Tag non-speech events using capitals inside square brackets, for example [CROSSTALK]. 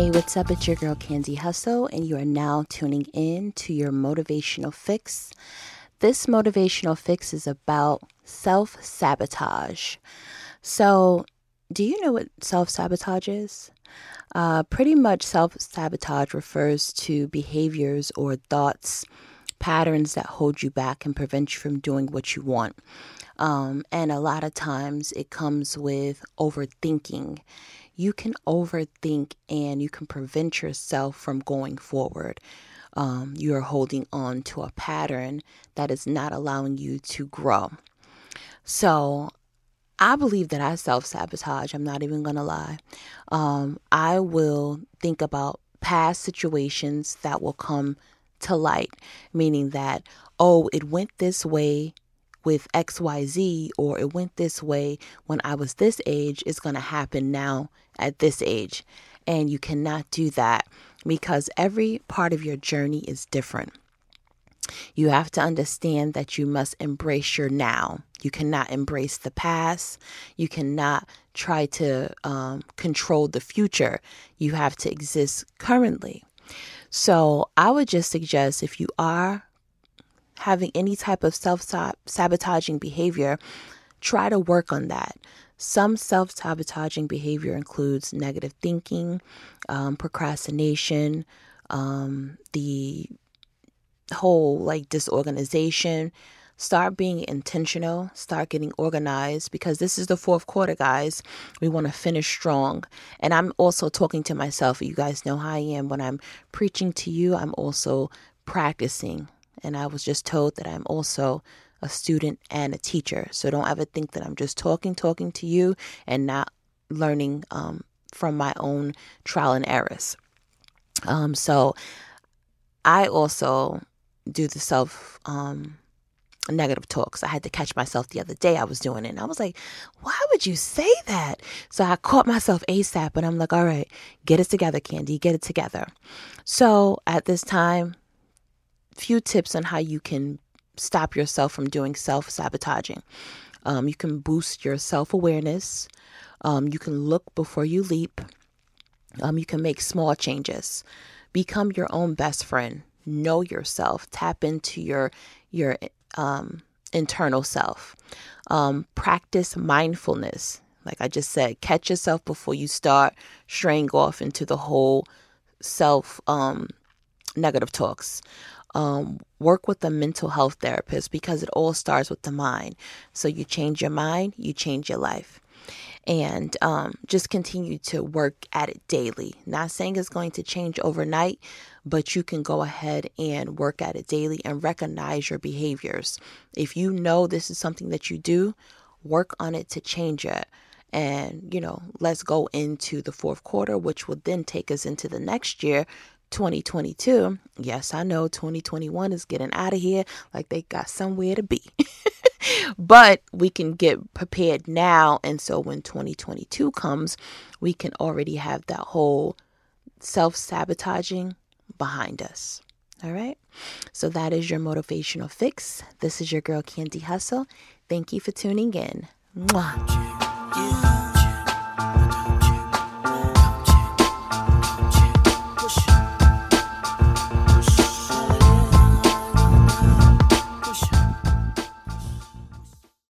Hey, what's up? It's your girl Candy Hustle, and you are now tuning in to your motivational fix. This motivational fix is about self sabotage. So, do you know what self sabotage is? Uh, pretty much, self sabotage refers to behaviors or thoughts, patterns that hold you back and prevent you from doing what you want. Um, and a lot of times it comes with overthinking you can overthink and you can prevent yourself from going forward. Um, you're holding on to a pattern that is not allowing you to grow. So, I believe that I self sabotage. I'm not even going to lie. Um, I will think about past situations that will come to light, meaning that, oh, it went this way with XYZ, or it went this way when I was this age, is going to happen now at this age. And you cannot do that because every part of your journey is different. You have to understand that you must embrace your now. You cannot embrace the past. You cannot try to um, control the future. You have to exist currently. So, I would just suggest if you are having any type of self sabotaging behavior, try to work on that. Some self sabotaging behavior includes negative thinking, um, procrastination, um, the whole like disorganization. Start being intentional, start getting organized because this is the fourth quarter, guys. We want to finish strong. And I'm also talking to myself. You guys know how I am. When I'm preaching to you, I'm also practicing. And I was just told that I'm also a student and a teacher. So don't ever think that I'm just talking, talking to you and not learning um, from my own trial and errors. Um, so I also do the self um, negative talks. I had to catch myself the other day. I was doing it and I was like, why would you say that? So I caught myself ASAP and I'm like, all right, get it together, Candy, get it together. So at this time, few tips on how you can stop yourself from doing self sabotaging. Um, you can boost your self awareness. Um, you can look before you leap. Um, you can make small changes. Become your own best friend. Know yourself. Tap into your your um, internal self. Um, practice mindfulness. Like I just said, catch yourself before you start straying off into the whole self um, negative talks um, work with a mental health therapist because it all starts with the mind. So you change your mind, you change your life. And um, just continue to work at it daily. Not saying it's going to change overnight, but you can go ahead and work at it daily and recognize your behaviors. If you know this is something that you do, work on it to change it and you know let's go into the fourth quarter which will then take us into the next year 2022. Yes, I know 2021 is getting out of here like they got somewhere to be. [LAUGHS] but we can get prepared now. And so when 2022 comes, we can already have that whole self sabotaging behind us. All right. So that is your motivational fix. This is your girl, Candy Hustle. Thank you for tuning in. Mwah.